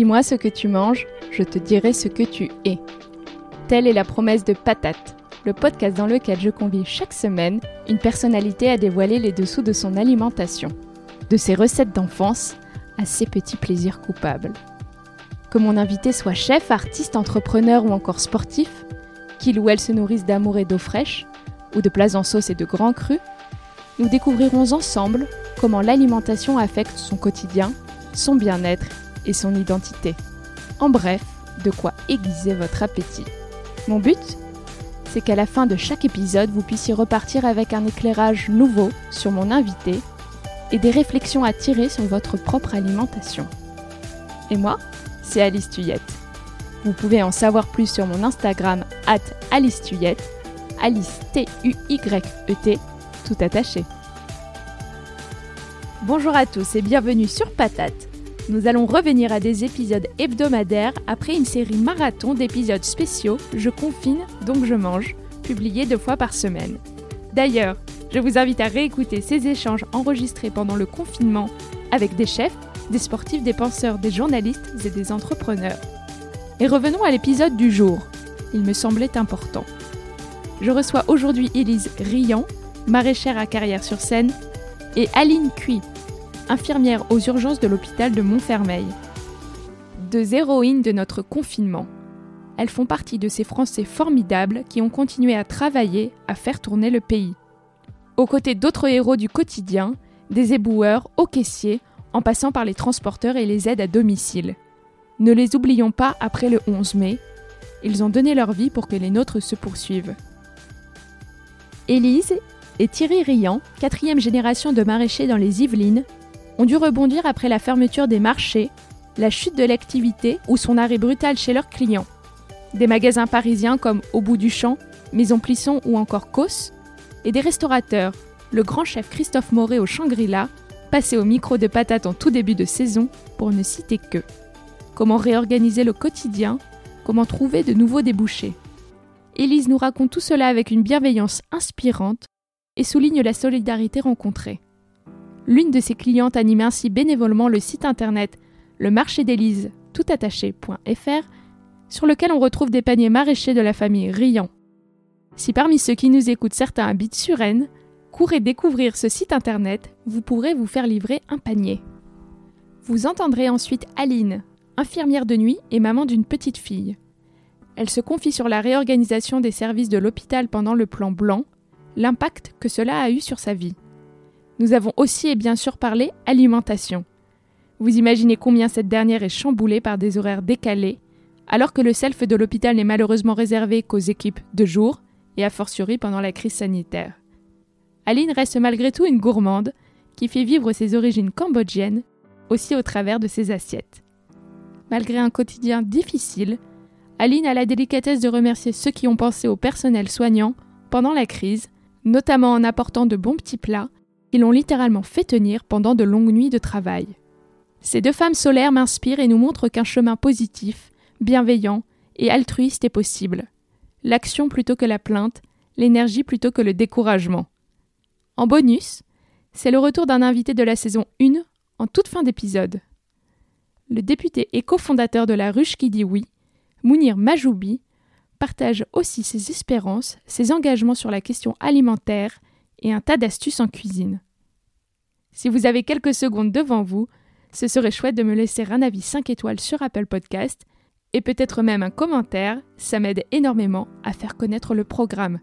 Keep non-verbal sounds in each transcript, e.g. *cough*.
Dis-moi ce que tu manges, je te dirai ce que tu es. Telle est la promesse de Patate, le podcast dans lequel je convie chaque semaine une personnalité à dévoiler les dessous de son alimentation, de ses recettes d'enfance à ses petits plaisirs coupables. Que mon invité soit chef, artiste, entrepreneur ou encore sportif, qu'il ou elle se nourrisse d'amour et d'eau fraîche, ou de plats en sauce et de grands crus, nous découvrirons ensemble comment l'alimentation affecte son quotidien, son bien-être et son identité. En bref, de quoi aiguiser votre appétit. Mon but C'est qu'à la fin de chaque épisode, vous puissiez repartir avec un éclairage nouveau sur mon invité et des réflexions à tirer sur votre propre alimentation. Et moi, c'est Alice Tuyette. Vous pouvez en savoir plus sur mon Instagram at Alice Tuyette, Alice T-U-Y-E-T, tout attaché. Bonjour à tous et bienvenue sur Patate. Nous allons revenir à des épisodes hebdomadaires après une série marathon d'épisodes spéciaux Je confine donc je mange, publiés deux fois par semaine. D'ailleurs, je vous invite à réécouter ces échanges enregistrés pendant le confinement avec des chefs, des sportifs, des penseurs, des journalistes et des entrepreneurs. Et revenons à l'épisode du jour. Il me semblait important. Je reçois aujourd'hui Élise Riant, maraîchère à Carrière-sur-Seine, et Aline Cui, infirmière aux urgences de l'hôpital de Montfermeil. Deux héroïnes de notre confinement. Elles font partie de ces Français formidables qui ont continué à travailler, à faire tourner le pays. Aux côtés d'autres héros du quotidien, des éboueurs, aux caissiers, en passant par les transporteurs et les aides à domicile. Ne les oublions pas après le 11 mai, ils ont donné leur vie pour que les nôtres se poursuivent. Élise et Thierry Riant, quatrième génération de maraîchers dans les Yvelines, ont dû rebondir après la fermeture des marchés, la chute de l'activité ou son arrêt brutal chez leurs clients. Des magasins parisiens comme Au bout du champ, Maison Plisson ou encore Cos, et des restaurateurs, le grand chef Christophe Moret au Shangri-La, passé au micro de patate en tout début de saison, pour ne citer que. Comment réorganiser le quotidien, comment trouver de nouveaux débouchés. Élise nous raconte tout cela avec une bienveillance inspirante et souligne la solidarité rencontrée. L'une de ses clientes anime ainsi bénévolement le site internet le marché d'Élise toutattaché.fr sur lequel on retrouve des paniers maraîchers de la famille Riant. Si parmi ceux qui nous écoutent certains habitent sur Rennes, courez découvrir ce site internet, vous pourrez vous faire livrer un panier. Vous entendrez ensuite Aline, infirmière de nuit et maman d'une petite fille. Elle se confie sur la réorganisation des services de l'hôpital pendant le plan blanc, l'impact que cela a eu sur sa vie. Nous avons aussi et bien sûr parlé alimentation. Vous imaginez combien cette dernière est chamboulée par des horaires décalés, alors que le self de l'hôpital n'est malheureusement réservé qu'aux équipes de jour, et a fortiori pendant la crise sanitaire. Aline reste malgré tout une gourmande qui fait vivre ses origines cambodgiennes aussi au travers de ses assiettes. Malgré un quotidien difficile, Aline a la délicatesse de remercier ceux qui ont pensé au personnel soignant pendant la crise, notamment en apportant de bons petits plats ils l'ont littéralement fait tenir pendant de longues nuits de travail. Ces deux femmes solaires m'inspirent et nous montrent qu'un chemin positif, bienveillant et altruiste est possible. L'action plutôt que la plainte, l'énergie plutôt que le découragement. En bonus, c'est le retour d'un invité de la saison 1 en toute fin d'épisode. Le député et cofondateur de la ruche qui dit oui, Mounir Majoubi, partage aussi ses espérances, ses engagements sur la question alimentaire et un tas d'astuces en cuisine. Si vous avez quelques secondes devant vous, ce serait chouette de me laisser un avis 5 étoiles sur Apple Podcast et peut-être même un commentaire, ça m'aide énormément à faire connaître le programme.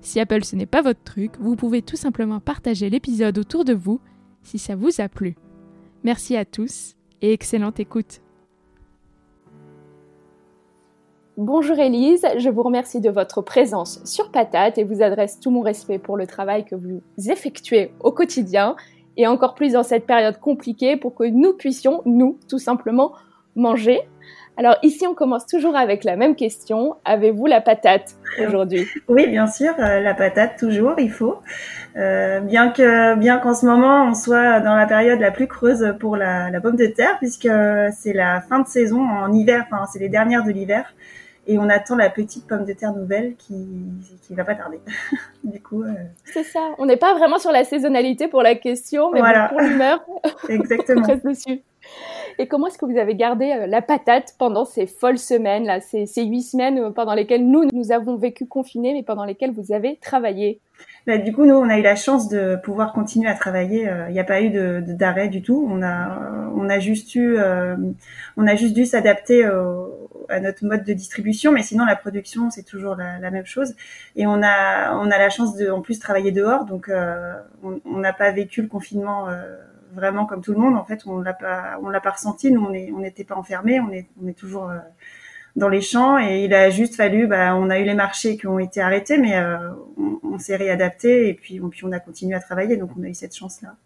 Si Apple ce n'est pas votre truc, vous pouvez tout simplement partager l'épisode autour de vous si ça vous a plu. Merci à tous et excellente écoute. Bonjour Elise, je vous remercie de votre présence sur Patate et vous adresse tout mon respect pour le travail que vous effectuez au quotidien et encore plus dans cette période compliquée pour que nous puissions, nous, tout simplement, manger. Alors ici, on commence toujours avec la même question. Avez-vous la patate aujourd'hui? Oui, bien sûr, euh, la patate toujours, il faut. Euh, bien que bien qu'en ce moment on soit dans la période la plus creuse pour la, la pomme de terre, puisque c'est la fin de saison en hiver, enfin c'est les dernières de l'hiver et on attend la petite pomme de terre nouvelle qui qui va pas tarder. *laughs* du coup, euh... c'est ça. On n'est pas vraiment sur la saisonnalité pour la question, mais voilà. pour l'humeur, *laughs* exactement. on reste dessus. *laughs* Et comment est-ce que vous avez gardé euh, la patate pendant ces folles semaines, là, ces, huit semaines euh, pendant lesquelles nous, nous avons vécu confinés, mais pendant lesquelles vous avez travaillé? Bah, du coup, nous, on a eu la chance de pouvoir continuer à travailler. Euh, il n'y a pas eu d'arrêt du tout. On a, juste dû s'adapter à notre mode de distribution, mais sinon la production c'est toujours la, même chose. Et on a, on a la chance de, en plus, travailler dehors, donc on n'a pas vécu le confinement vraiment comme tout le monde. En fait, on l'a pas, on l'a pas ressenti. Nous, on n'était pas enfermés. On est, on est toujours euh, dans les champs. Et il a juste fallu, bah, on a eu les marchés qui ont été arrêtés, mais euh, on, s'est réadapté et puis, on, puis on a continué à travailler. Donc, on a eu cette chance-là.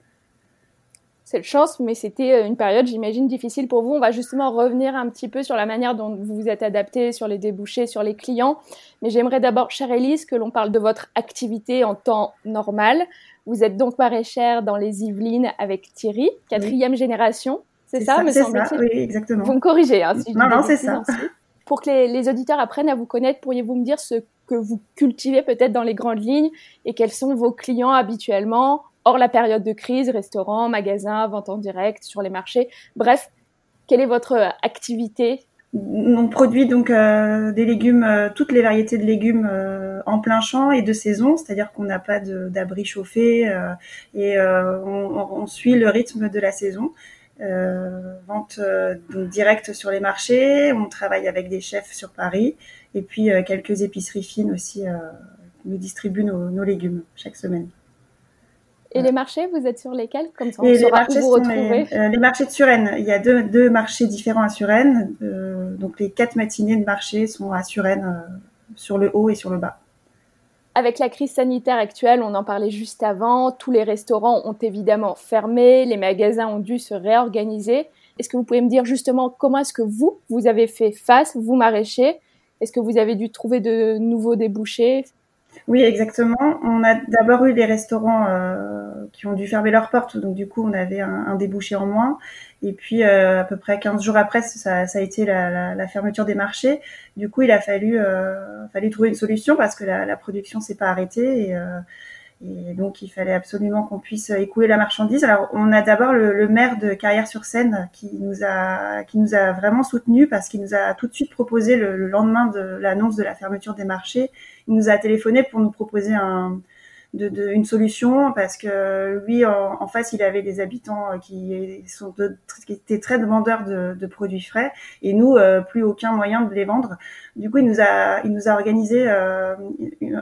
Cette chance, mais c'était euh, une période, j'imagine, difficile pour vous. On va justement revenir un petit peu sur la manière dont vous vous êtes adapté, sur les débouchés, sur les clients. Mais j'aimerais d'abord, chère Elise, que l'on parle de votre activité en temps normal. Vous êtes donc maraîchère dans les Yvelines avec Thierry, quatrième génération. C'est ça, me semble-t-il? Oui, exactement. Vous me corrigez. Hein, non, non, c'est ça. Pour que les, auditeurs apprennent à vous connaître, pourriez-vous me dire ce que vous cultivez peut-être dans les grandes lignes et quels sont vos clients habituellement, hors la période de crise, restaurants, magasins, vente en direct, sur les marchés? Bref, quelle est votre activité on produit donc euh, des légumes, euh, toutes les variétés de légumes euh, en plein champ et de saison, c'est-à-dire qu'on n'a pas d'abri chauffé et on, suit le rythme de la saison. vente directe sur les marchés, on travaille avec des chefs sur Paris et puis quelques épiceries fines aussi nous distribuent nos légumes chaque semaine. Et les marchés, vous êtes sur lesquels? Comme ça, on les marchés vous retrouver. Euh, les, marchés de Suresnes. Il y a deux, deux marchés différents à Suresnes. Euh, donc les quatre matinées de marché sont à Suresnes, euh, sur le haut et sur le bas. Avec la crise sanitaire actuelle, on en parlait juste avant, tous les restaurants ont évidemment fermé, les magasins ont dû se réorganiser. Est-ce que vous pouvez me dire justement comment est-ce que vous, vous avez fait face, vous maraîchers? Est-ce que vous avez dû trouver de nouveaux débouchés? Oui, exactement. On a d'abord eu les restaurants euh, qui ont dû fermer leurs portes, donc du coup on avait un, débouché en moins. Et puis euh, à peu près 15 jours après, ça, ça a été la, la, fermeture des marchés. Du coup, il a fallu, euh, fallu trouver une solution parce que la, la production s'est pas arrêtée et, et donc, il fallait absolument qu'on puisse écouler la marchandise. Alors, on a d'abord le, le, maire de Carrière-sur-Seine qui nous a qui nous a vraiment soutenu parce qu'il nous a tout de suite proposé le, le lendemain de l'annonce de la fermeture des marchés. Il nous a téléphoné pour nous proposer un, de, de, une solution parce que lui en, en, face il avait des habitants euh, qui sont de, qui étaient très demandeurs de, de, produits frais et nous euh, plus aucun moyen de les vendre. Du coup il nous a il nous a organisé euh,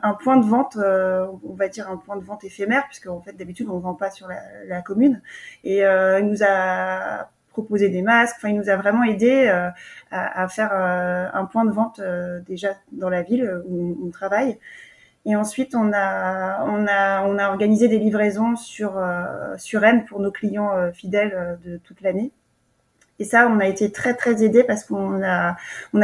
un point de vente on va dire un point de vente éphémère puisque en fait d'habitude on vend pas sur la, la commune. Et il nous a proposé des masques. Enfin il nous a vraiment aidé à, à, faire un point de vente déjà dans la ville où on travaille et ensuite, on a, organisé des livraisons sur, euh, sur Rennes pour nos clients euh, fidèles euh, de toute l'année. Et ça, on a été très très aidés parce qu'on a,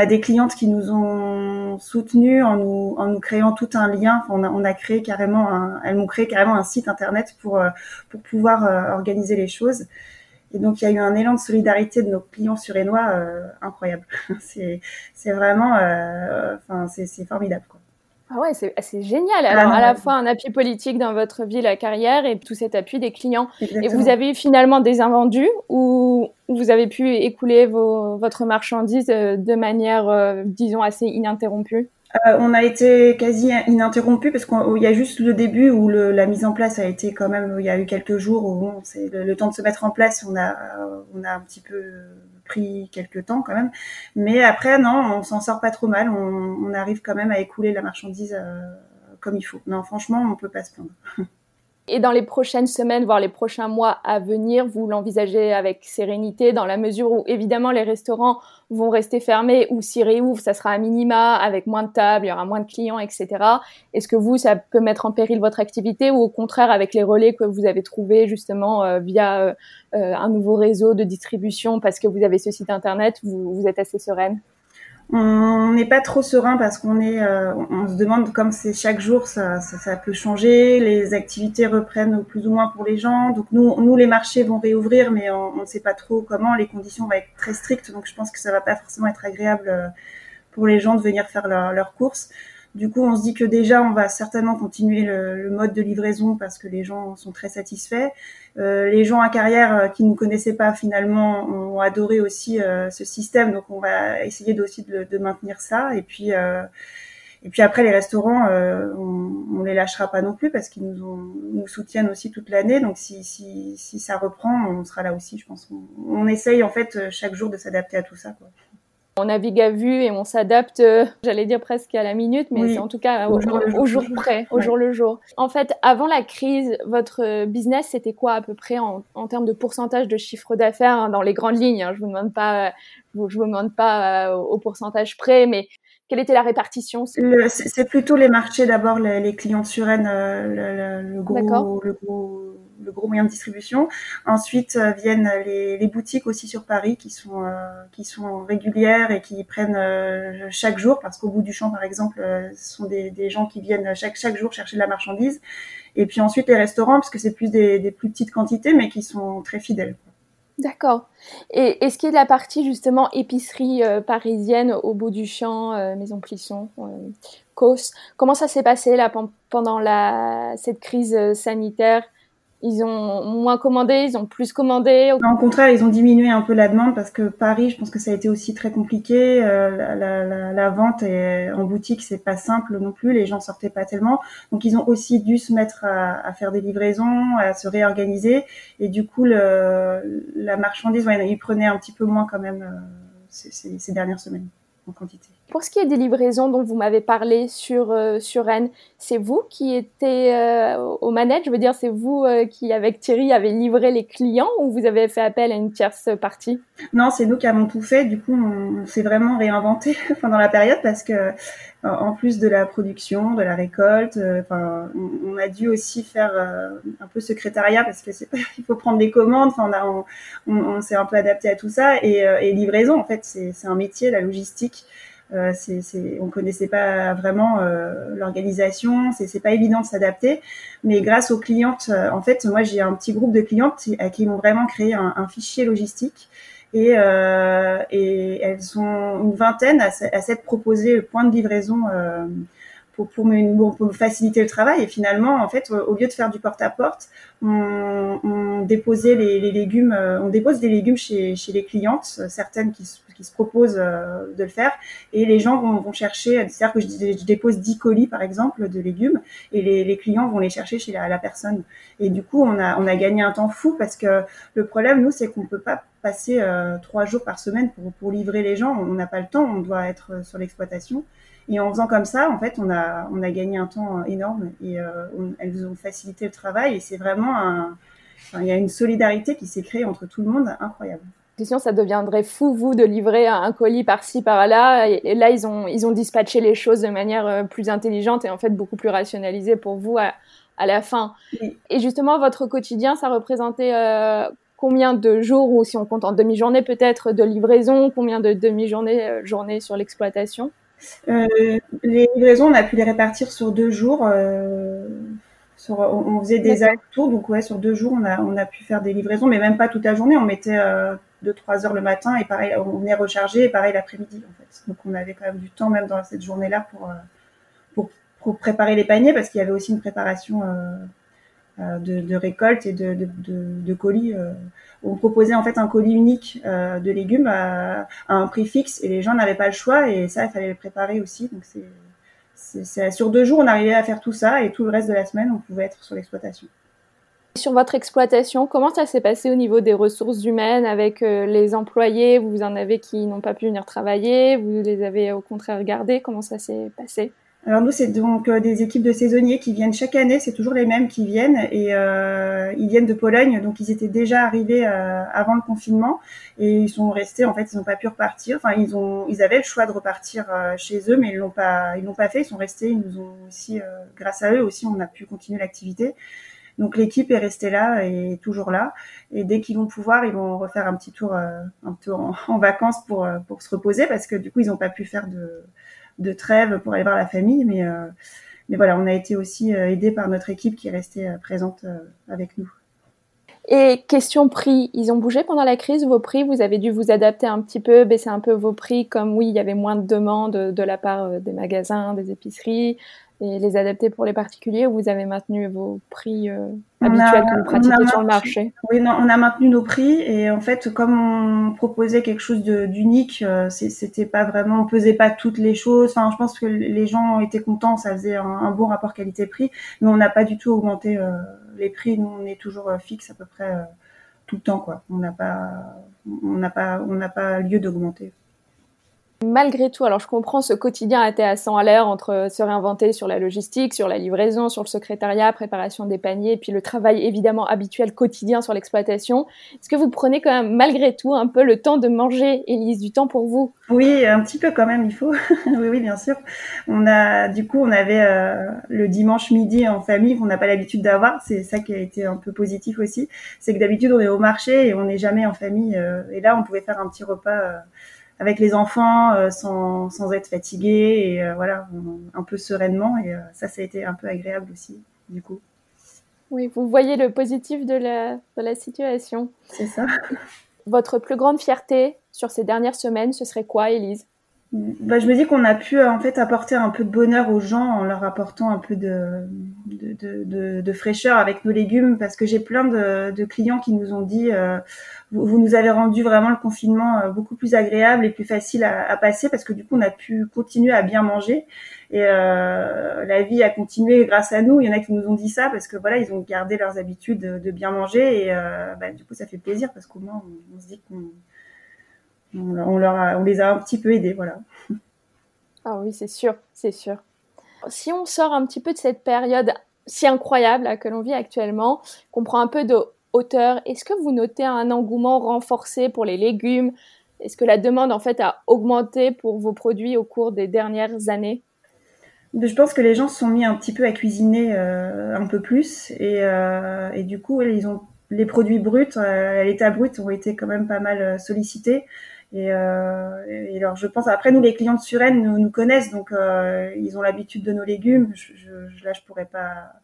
des clientes qui nous ont soutenus en nous, créant tout un lien. on, a, créé carrément, elles m'ont créé carrément un site internet pour pour pouvoir organiser les choses. Et donc il y a eu un élan de solidarité de nos clients surénois euh, incroyable. *laughs* c'est vraiment, enfin c'est formidable. Ah ouais, c'est génial. Alors, à la fois un appui politique dans votre vie, la carrière, et tout cet appui des clients. Et vous avez finalement des invendus ou vous avez pu écouler vos, votre marchandise euh, de manière, euh, disons, assez ininterrompue? Euh, on a été quasi ininterrompu parce qu'il y a juste le début où le, la mise en place a été quand même, il y a eu quelques jours où bon, le, le, temps de se mettre en place, on a, on a un petit peu quelques temps quand même. Mais après, non, on s'en sort pas trop mal. On, on, arrive quand même à écouler la marchandise euh, comme il faut. Non, franchement, on peut pas se plaindre. *laughs* Et dans les prochaines semaines, voire les prochains mois à venir, vous l'envisagez avec sérénité dans la mesure où évidemment les restaurants vont rester fermés ou s'y réouvrent, ça sera à minima avec moins de tables, il y aura moins de clients, etc. Est-ce que vous, ça peut mettre en péril votre activité ou au contraire avec les relais que vous avez trouvés justement euh, via euh, euh, un nouveau réseau de distribution parce que vous avez ce site internet, vous êtes assez sereine? On n'est pas trop serein parce qu'on est, euh, on se demande comme c'est chaque jour, ça, ça, peut changer. Les activités reprennent plus ou moins pour les gens. Donc nous, nous les marchés vont réouvrir, mais on ne sait pas trop comment. Les conditions vont être très strictes, donc je pense que ça va pas forcément être agréable euh, pour les gens de venir faire leurs leur courses. Du coup, on se dit que déjà, on va certainement continuer le, mode de livraison parce que les gens sont très satisfaits. Euh, les gens à carrière euh, qui ne connaissaient pas finalement ont adoré aussi euh, ce système, donc on va essayer aussi de, de maintenir ça. Et puis, et puis après, les restaurants, on, on les lâchera pas non plus parce qu'ils nous, nous soutiennent aussi toute l'année. Donc si, si, si ça reprend, on sera là aussi, je pense. On, on essaye en fait chaque jour de s'adapter à tout ça. Quoi. On navigue à vue et on s'adapte, euh, j'allais dire presque à la minute, mais c'est en tout cas au, jour, près, au jour le jour. En fait, avant la crise, votre business, c'était quoi à peu près en, termes de pourcentage de chiffre d'affaires hein, dans les grandes lignes hein? Je vous demande pas, je vous demande pas euh, au pourcentage près, mais quelle était la répartition C'est plutôt les marchés d'abord, les, clients de Suren, euh, le, gros, le gros le gros moyen de distribution. Ensuite euh, viennent les, boutiques aussi sur Paris qui sont euh, qui sont régulières et qui prennent euh, chaque jour parce qu'au bout du champ par exemple, ce sont des, des, gens qui viennent chaque chaque jour chercher de la marchandise. Et puis ensuite les restaurants parce que c'est plus des, plus petites quantités mais qui sont très fidèles. D'accord. Et est-ce qu'il y a de la partie justement épicerie parisienne au bout du champ, Maison Plisson, Cos? Comment ça s'est passé là pendant la, cette crise sanitaire? Ils ont moins commandé, ils ont plus commandé. au contraire, ils ont diminué un peu la demande parce que Paris, je pense que ça a été aussi très compliqué. Euh, la, la, la, vente est, en boutique, c'est pas simple non plus. Les gens sortaient pas tellement, donc ils ont aussi dû se mettre à, à faire des livraisons, à se réorganiser. Et du coup, le, la marchandise, ouais, ils prenaient un petit peu moins quand même euh, ces, ces dernières semaines en quantité. Pour ce qui est des livraisons dont vous m'avez parlé sur, euh, sur Rennes, c'est vous qui étiez euh, au manège? Je veux dire, c'est vous euh, qui, avec Thierry, avez livré les clients ou vous avez fait appel à une tierce partie? Non, c'est nous qui avons tout fait. Du coup, on, s'est vraiment réinventé *laughs* pendant la période parce que, en plus de la production, de la récolte, enfin, on, a dû aussi faire un peu secrétariat parce que *laughs* il faut prendre des commandes. On, on, on s'est un peu adapté à tout ça et livraison. En fait, c'est un métier, la logistique. Euh, c'est, on connaissait pas vraiment euh, l'organisation, c'est, c'est pas évident de s'adapter. Mais grâce aux clientes, euh, en fait, moi j'ai un petit groupe de clientes à qui m'ont vraiment créé un, fichier logistique. Et, euh, elles sont une vingtaine à, à s'être proposé le point de livraison pour, me, faciliter le travail. Et finalement, en fait, au lieu de faire du porte-à-porte, on, on, déposait les, les, légumes, on dépose des légumes chez, chez les clientes, certaines qui, qui se proposent euh, de le faire, et les gens vont, chercher, c'est-à-dire que je, dépose 10 colis, par exemple, de légumes, et les, clients vont les chercher chez la, personne. Et du coup, on a, on a gagné un temps fou, parce que le problème, nous, c'est qu'on peut pas passer euh, trois jours par semaine pour, livrer les gens. On n'a pas le temps, on doit être sur l'exploitation. Et en faisant comme ça, en fait, on a, on a gagné un temps énorme et euh, elles ont facilité le travail. Et c'est vraiment un, il y a une solidarité qui s'est créée entre tout le monde incroyable. Ça deviendrait fou, vous, de livrer un colis par-ci, par-là. Et, là, ils ont, ils ont dispatché les choses de manière euh, plus intelligente et en fait beaucoup plus rationalisée pour vous à, à la fin. Et justement, votre quotidien, ça représentait euh, combien de jours, ou si on compte en demi-journée peut-être, de livraison, combien de demi-journées, journée sur l'exploitation? Euh, les livraisons, on a pu les répartir sur deux jours. Euh, sur, on, faisait des allers-retours, donc ouais, sur deux jours, on a, on a pu faire des livraisons, mais même pas toute la journée. On mettait deux, trois heures le matin et pareil, on venait recharger et pareil l'après-midi en fait. Donc on avait quand même du temps même dans cette journée-là pour, euh, pour, préparer les paniers parce qu'il y avait aussi une préparation euh, euh de, de, récolte et de, de, de, de colis on proposait en fait un colis unique de légumes à, un prix fixe et les gens n'avaient pas le choix et ça il fallait le préparer aussi donc c'est sur deux jours on arrivait à faire tout ça et tout le reste de la semaine on pouvait être sur l'exploitation. Sur votre exploitation, comment ça s'est passé au niveau des ressources humaines avec euh, les employés? Vous en avez qui n'ont pas pu venir travailler, vous les avez au contraire gardés, comment ça s'est passé? Alors nous, c'est donc euh, des équipes de saisonniers qui viennent chaque année. C'est toujours les mêmes qui viennent et euh, ils viennent de Pologne. Donc ils étaient déjà arrivés avant le confinement et ils sont restés. En fait, ils n'ont pas pu repartir. Enfin, ils ont, ils avaient le choix de repartir chez eux, mais ils l'ont pas, ils l'ont pas fait. Ils sont restés. Ils nous ont aussi, grâce à eux aussi, on a pu continuer l'activité. Donc l'équipe est restée là et toujours là. Et dès qu'ils vont pouvoir, ils vont refaire un petit tour, un tour en, *laughs* vacances pour pour se reposer parce que du coup ils n'ont pas pu faire de de trêve pour aller voir la famille. Mais, euh, mais voilà, on a été aussi euh, aidé par notre équipe qui est restée euh, présente avec nous. Et question prix, ils ont bougé pendant la crise vos prix? Vous avez dû vous adapter un petit peu, baisser un peu vos prix, comme oui, il y avait moins de demandes de la part euh, des magasins, des épiceries, et les adapter pour les particuliers ou vous avez maintenu vos prix euh, habituels que vous pratiquez sur le marché Oui, non, on a maintenu nos prix et en fait, comme on proposait quelque chose d'unique, euh, c'était pas vraiment, on pesait pas toutes les choses. Enfin, je pense que les gens étaient contents, ça faisait un, bon rapport qualité-prix, mais on n'a pas du tout augmenté euh, les prix. Nous, on est toujours fixe à peu près tout le temps, quoi. On n'a pas, on n'a pas, on n'a pas lieu d'augmenter. Malgré tout, alors je comprends ce quotidien était à 100 à l'heure entre se réinventer sur la logistique, sur la livraison, sur le secrétariat, préparation des paniers, puis le travail évidemment habituel quotidien sur l'exploitation. Est-ce que vous prenez quand même malgré tout un peu le temps de manger, Elise, du temps pour vous? Oui, un petit peu quand même, il faut. *laughs* oui, oui, bien sûr. On a, du coup, on avait euh, le dimanche midi en famille qu'on n'a pas l'habitude d'avoir. C'est ça qui a été un peu positif aussi. C'est que d'habitude on est au marché et on n'est jamais en famille. Euh, et là, on pouvait faire un petit repas. Euh, avec les enfants euh, sans, sans être fatigué et euh, voilà un peu sereinement et euh, ça ça a été un peu agréable aussi du coup. Oui, vous voyez le positif de la, de la situation. C'est ça. Votre plus grande fierté sur ces dernières semaines, ce serait quoi, Elise bah, je me dis qu'on a pu en fait apporter un peu de bonheur aux gens en leur apportant un peu de, de, de, de fraîcheur avec nos légumes parce que j'ai plein de, clients qui nous ont dit euh, vous, nous avez rendu vraiment le confinement euh, beaucoup plus agréable et plus facile à, passer parce que du coup on a pu continuer à bien manger et euh, la vie a continué grâce à nous. Il y en a qui nous ont dit ça parce que voilà ils ont gardé leurs habitudes de, bien manger et euh, bah, du coup ça fait plaisir parce qu'au moins on se dit qu'on les a un petit peu aidés, voilà. Ah oui, c'est sûr, c'est sûr. Si on sort un petit peu de cette période si incroyable que l'on vit actuellement, qu'on prend un peu de hauteur, est-ce que vous notez un engouement renforcé pour les légumes? Est-ce que la demande en fait a augmenté pour vos produits au cours des dernières années? Je pense que les gens se sont mis un petit peu à cuisiner euh, un peu plus et, euh, du coup les produits bruts euh, à l'état brut ont été quand même pas mal sollicités et, euh, alors je pense après nous les clients de Suren nous, connaissent donc euh, ils ont l'habitude de nos légumes. Je, je, là je pourrais pas,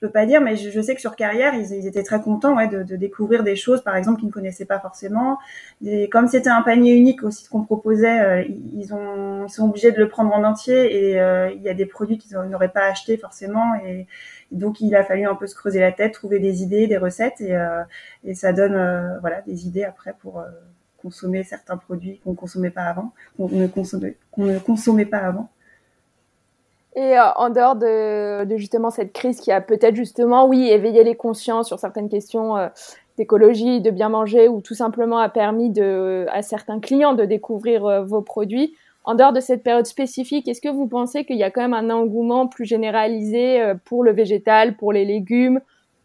peux pas dire, mais je, sais que sur carrière ils, étaient très contents de, découvrir des choses par exemple qu'ils ne connaissaient pas forcément. Et comme c'était un panier unique aussi qu'on proposait, euh, ils ont sont obligés de le prendre en entier et euh, il y a des produits qu'ils n'auraient pas acheté forcément et donc il a fallu un peu se creuser la tête, trouver des idées, des recettes et, euh, ça donne voilà des idées après pour consommer certains produits qu'on consommait pas avant, qu'on ne consommait pas avant. Et euh, en dehors de, justement cette crise qui a peut-être justement, oui, éveillé les consciences sur certaines questions euh, d'écologie, de bien manger, ou tout simplement a permis de, à certains clients de découvrir euh, vos produits, en dehors de cette période spécifique, est-ce que vous pensez qu'il y a quand même un engouement plus généralisé pour le végétal, pour les légumes,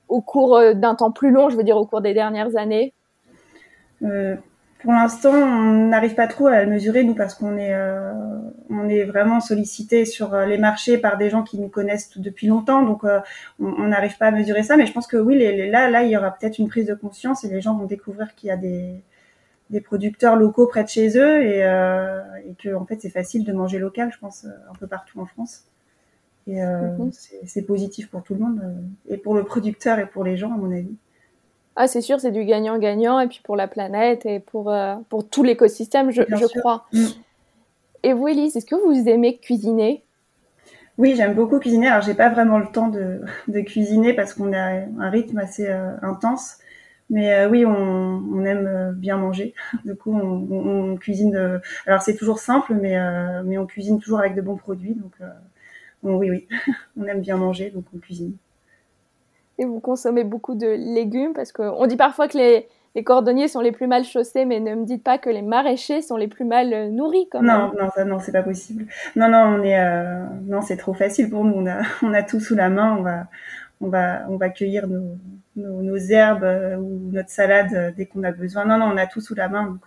au cours d'un temps plus long, je veux dire au cours des dernières années? Pour l'instant, on n'arrive pas trop à le mesurer nous parce qu'on est euh, on est vraiment sollicité sur euh, les marchés par des gens qui nous connaissent depuis longtemps, donc euh, on n'arrive pas à mesurer ça. Mais je pense que oui, les, là là il y aura peut-être une prise de conscience et les gens vont découvrir qu'il y a des des producteurs locaux près de chez eux et, et que en fait c'est facile de manger local, je pense un peu partout en France. Et mhm. c'est positif pour tout le monde et pour le producteur et pour les gens à mon avis. Ah, c'est sûr, c'est du gagnant-gagnant, et puis pour la planète et pour, euh, pour tout l'écosystème, je, je crois. Mm. Et vous, Elise, est-ce que vous aimez cuisiner? Oui, j'aime beaucoup cuisiner. Alors, j'ai pas vraiment le temps de, de cuisiner parce qu'on a un rythme assez euh, intense. Mais euh, oui, on, on, aime bien manger. *laughs* Du coup, on, on, cuisine. alors, c'est toujours simple, mais, mais on cuisine toujours avec de bons produits. Donc, oui, oui, *laughs* on aime bien manger, donc on cuisine et vous consommez beaucoup de légumes parce qu'on dit parfois que les, les, cordonniers sont les plus mal chaussés, mais ne me dites pas que les maraîchers sont les plus mal euh, nourris. Quand non, non, ça, non, c'est pas possible. Non, non, on est, euh, non, c'est trop facile pour nous. On a, *laughs* on a tout sous la main. On va, on va, on va cueillir nos, nos, nos herbes euh, ou notre salade dès qu'on a besoin. Non, non, on a tout sous la main, donc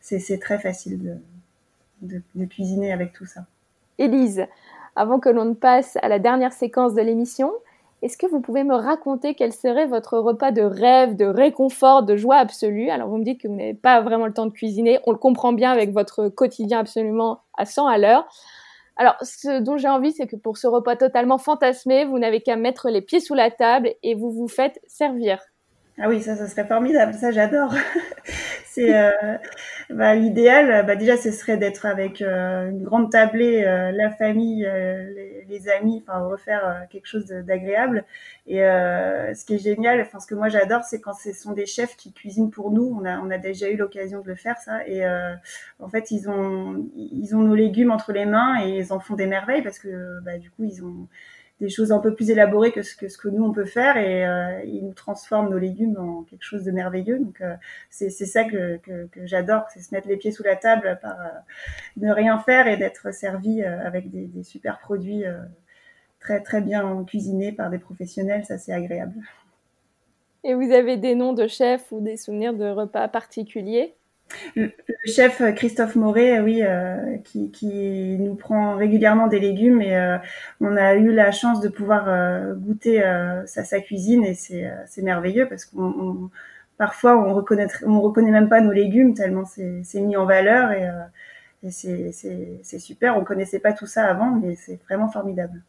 c'est très facile de, de, de cuisiner avec tout ça. Élise, avant que l'on ne passe à la dernière séquence de l'émission, est-ce que vous pouvez me raconter quel serait votre repas de rêve, de réconfort, de joie absolue? Alors vous me dites que vous n'avez pas vraiment le temps de cuisiner, on le comprend bien avec votre quotidien absolument à 100 à l'heure. Alors ce dont j'ai envie, c'est que pour ce repas totalement fantasmé, vous n'avez qu'à mettre les pieds sous la table et vous vous faites servir. Ah oui, ça, ça serait formidable. Ça, j'adore. *laughs* c'est euh, bah, l'idéal. Bah, déjà, ce serait d'être avec euh, une grande tablée, euh, la famille, les, amis, enfin refaire quelque chose d'agréable. Et ce qui est génial, enfin ce que moi j'adore, c'est quand ce sont des chefs qui cuisinent pour nous. On a, on a déjà eu l'occasion de le faire ça. Et en fait, ils ont, ils ont nos légumes entre les mains et ils en font des merveilles parce que bah, du coup, ils ont des choses un peu plus élaborées que ce que, nous on peut faire et euh, ils nous transforment nos légumes en quelque chose de merveilleux. Donc euh, c'est ça que, j'adore, c'est se mettre les pieds sous la table par euh, ne rien faire et d'être servi avec des, des, super produits très très bien cuisinés par des professionnels. Ça c'est agréable. Et vous avez des noms de chefs ou des souvenirs de repas particuliers? Le, chef euh, Christophe Moret, euh, oui, euh, qui, qui, nous prend régulièrement des légumes et on a eu la chance de pouvoir goûter sa, sa, cuisine et c'est merveilleux parce qu'on parfois on reconnaît on reconnaît même pas nos légumes tellement c'est mis en valeur et, et c'est super. On connaissait pas tout ça avant, mais c'est vraiment formidable.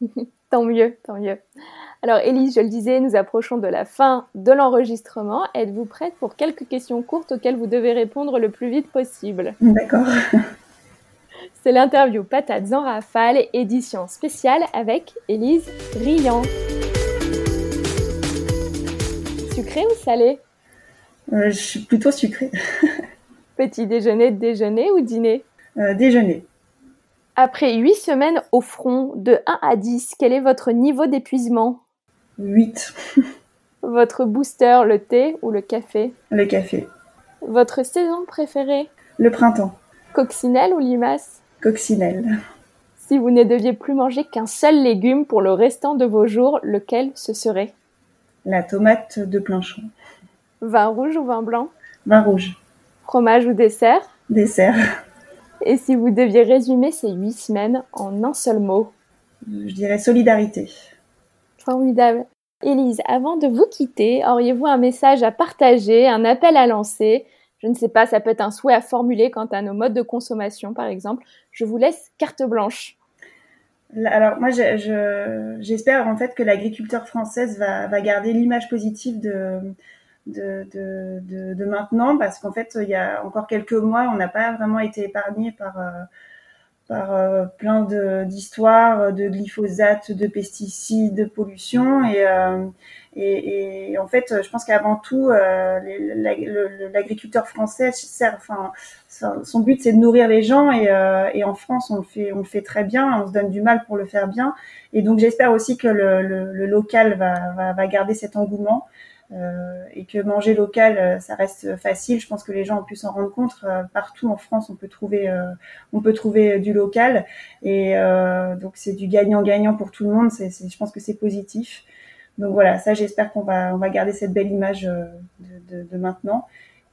*laughs* tant mieux, tant mieux. Alors Élise, je le disais, nous approchons de la fin de l'enregistrement. Êtes-vous prête pour quelques questions courtes auxquelles vous devez répondre le plus vite possible? D'accord. *laughs* C'est l'interview Patates en rafale, édition spéciale avec Élise Riant. Sucré ou salé? Euh, Je suis plutôt sucré. *laughs* Petit déjeuner, déjeuner ou dîner? Euh, Déjeuner. Après 8 semaines au front, de 1 à 10, quel est votre niveau d'épuisement? 8. *laughs* Votre booster, le thé ou le café? Le café. Votre saison préférée? Le printemps. Coccinelle ou limace? Coccinelle. Si vous ne deviez plus manger qu'un seul légume pour le restant de vos jours, lequel ce serait? La tomate de plein champ. Vin rouge ou vin blanc? Vin rouge. Fromage ou dessert? Dessert. *laughs* Et si vous deviez résumer ces huit semaines en un seul mot Je dirais solidarité. Formidable. Élise, avant de vous quitter, auriez-vous un message à partager, un appel à lancer? Je ne sais pas, ça peut être un souhait à formuler quant à nos modes de consommation, par exemple. Je vous laisse carte blanche. Alors moi, j'espère en fait que l'agriculteur française va, va garder l'image positive de, de, de, de, maintenant, parce qu'en fait, il y a encore quelques mois, on n'a pas vraiment été épargné par euh, par euh, plein d'histoires de, glyphosate, de pesticides, de pollution. Et, euh, et, et, en fait, je pense qu'avant tout, l'agriculteur français sert, enfin, son but c'est de nourrir les gens. Et, euh, et, en France, on le fait, on le fait très bien. On se donne du mal pour le faire bien. Et donc, j'espère aussi que le, le, le local va, va, va, garder cet engouement. Euh, et que manger local, euh, ça reste facile. Je pense que les gens ont pu s'en rendre compte. Euh, partout en France, on peut trouver, on peut trouver du local, et donc c'est du gagnant-gagnant pour tout le monde. C'est, je pense que c'est positif. Donc voilà, ça j'espère qu'on va, on va garder cette belle image de, de, de maintenant.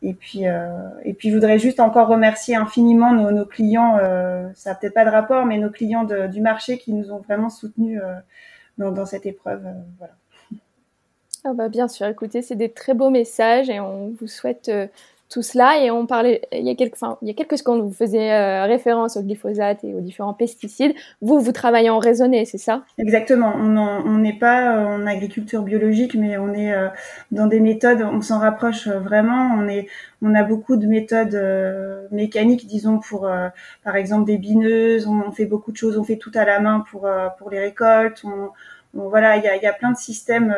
Et puis, euh, et puis, je voudrais juste encore remercier infiniment nos, nos clients. Euh, ça n'a peut-être pas de rapport, mais nos clients de, du marché qui nous ont vraiment soutenus euh, dans, dans, cette épreuve. voilà. Ah bah bien sûr, écoutez, c'est des très beaux messages et on vous souhaite euh, tout cela. Et on parlait, il y a quelques, enfin, il y a quelques secondes, vous faisiez euh, référence au glyphosate et aux différents pesticides. Vous, vous travaillez en raisonné, c'est ça? Exactement. On n'est pas euh, en agriculture biologique, mais on est dans des méthodes, on s'en rapproche vraiment. On est, on a beaucoup de méthodes mécaniques, disons, pour, par exemple, des bineuses. On, fait beaucoup de choses. On fait tout à la main pour, pour les récoltes. On, voilà, il y a, y a, plein de systèmes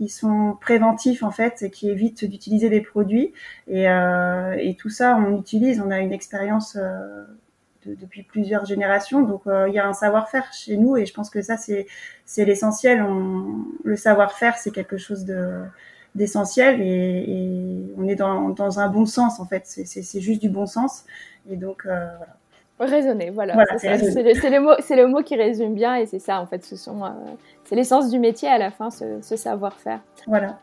qui sont préventifs en fait et qui évitent d'utiliser des produits. Et, euh, tout ça on utilise on a une expérience euh, de, depuis plusieurs générations. Donc euh, il y a un savoir-faire chez nous et je pense que ça c'est c'est l'essentiel. Le savoir-faire c'est quelque chose de d'essentiel et, on est dans, dans un bon sens en fait. C'est juste du bon sens. Et donc voilà Raisonner, voilà. c'est le, mot, c'est le mot qui résume bien et c'est ça en fait. Ce sont, euh, c'est l'essence du métier à la fin, ce, savoir-faire. Voilà.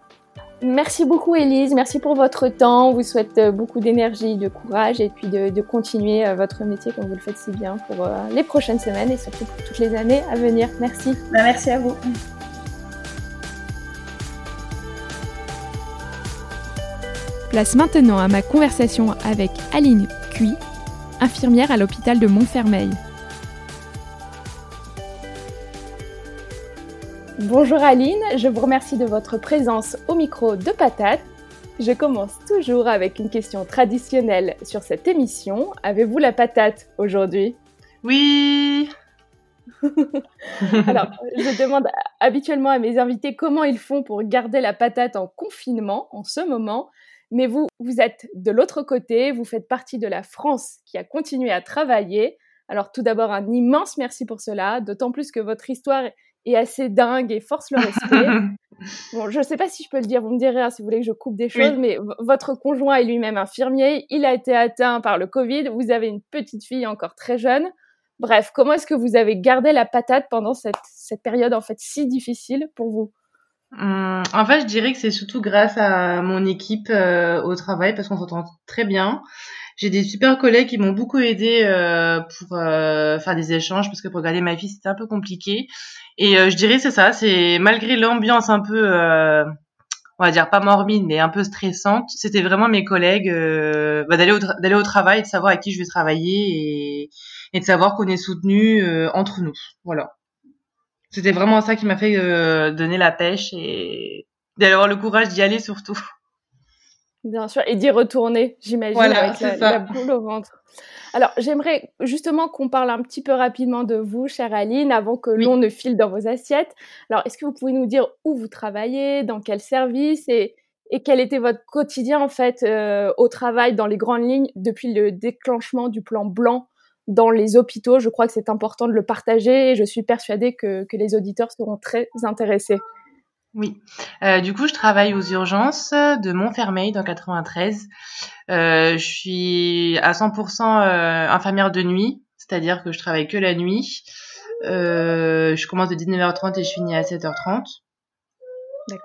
Merci beaucoup Elise, merci pour votre temps. On vous souhaite euh, beaucoup d'énergie, de courage et puis de, continuer euh, votre métier comme vous le faites si bien pour les prochaines semaines et surtout pour toutes les années à venir. Merci. Bah, merci à vous. Place maintenant à ma conversation avec Aline Cui, infirmière à l'hôpital de Montfermeil. Bonjour Aline, je vous remercie de votre présence au micro de Patate. Je commence toujours avec une question traditionnelle sur cette émission. Avez-vous la patate aujourd'hui? Oui *laughs* Alors, je demande habituellement à mes invités comment ils font pour garder la patate en confinement en ce moment. Mais vous, vous êtes de l'autre côté, vous faites partie de la France qui a continué à travailler. Alors tout d'abord, un immense merci pour cela, d'autant plus que votre histoire est assez dingue et force le respect. *laughs* bon, je ne sais pas si je peux le dire, vous me direz hein, si vous voulez que je coupe des choses, mais votre conjoint est lui-même infirmier, il a été atteint par le Covid, vous avez une petite fille encore très jeune. Bref, comment est-ce que vous avez gardé la patate pendant cette, cette période en fait si difficile pour vous? Hum, En fait, je dirais que c'est surtout grâce à mon équipe euh, au travail parce qu'on s'entend très bien. J'ai des super collègues qui m'ont beaucoup aidé euh, pour euh, faire des échanges parce que pour garder ma fille c'était un peu compliqué. Et je dirais c'est ça, c'est malgré l'ambiance un peu on va dire pas morbide mais un peu stressante c'était vraiment mes collègues bah, d'aller au d'aller au travail de savoir à qui je vais travailler et et de savoir qu'on est soutenu euh, entre nous. Voilà. C'était vraiment ça qui m'a fait euh, donner la pêche et d'avoir le courage d'y aller surtout. Bien sûr, et d'y retourner, j'imagine, avec la, boule au ventre. Alors, j'aimerais justement qu'on parle un petit peu rapidement de vous, chère Aline, avant que l'on ne file dans vos assiettes. Alors, est-ce que vous pouvez nous dire où vous travaillez, dans quel service et, et quel était votre quotidien, en fait, euh, au travail, dans les grandes lignes, depuis le déclenchement du plan blanc dans les hôpitaux. Je crois que c'est important de le partager et je suis persuadée que, les auditeurs seront très intéressés. Oui. Euh, du coup, je travaille aux urgences de Montfermeil dans 93. Euh, je suis à 100% euh, infirmière de nuit, c'est-à-dire que je travaille que la nuit. Je commence de 19h30 et je finis à 7h30.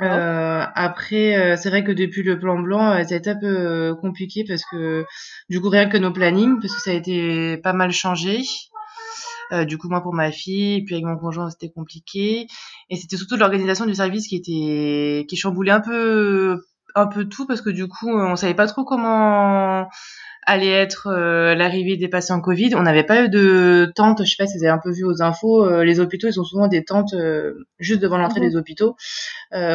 Euh, après, euh, c'est vrai que depuis le plan blanc, euh, ça a été un peu euh, compliqué parce que du coup rien que nos plannings, parce que ça a été pas mal changé. du coup moi pour ma fille, puis avec mon conjoint c'était compliqué. Et c'était surtout l'organisation du service qui était qui chamboulait un peu un peu tout parce que du coup on savait pas trop comment allait être euh, l'arrivée des patients Covid. On n'avait pas eu de tente, je sais pas si vous avez un peu vu aux infos, euh, les hôpitaux, ils ont souvent des tentes euh, juste devant l'entrée mhm. des hôpitaux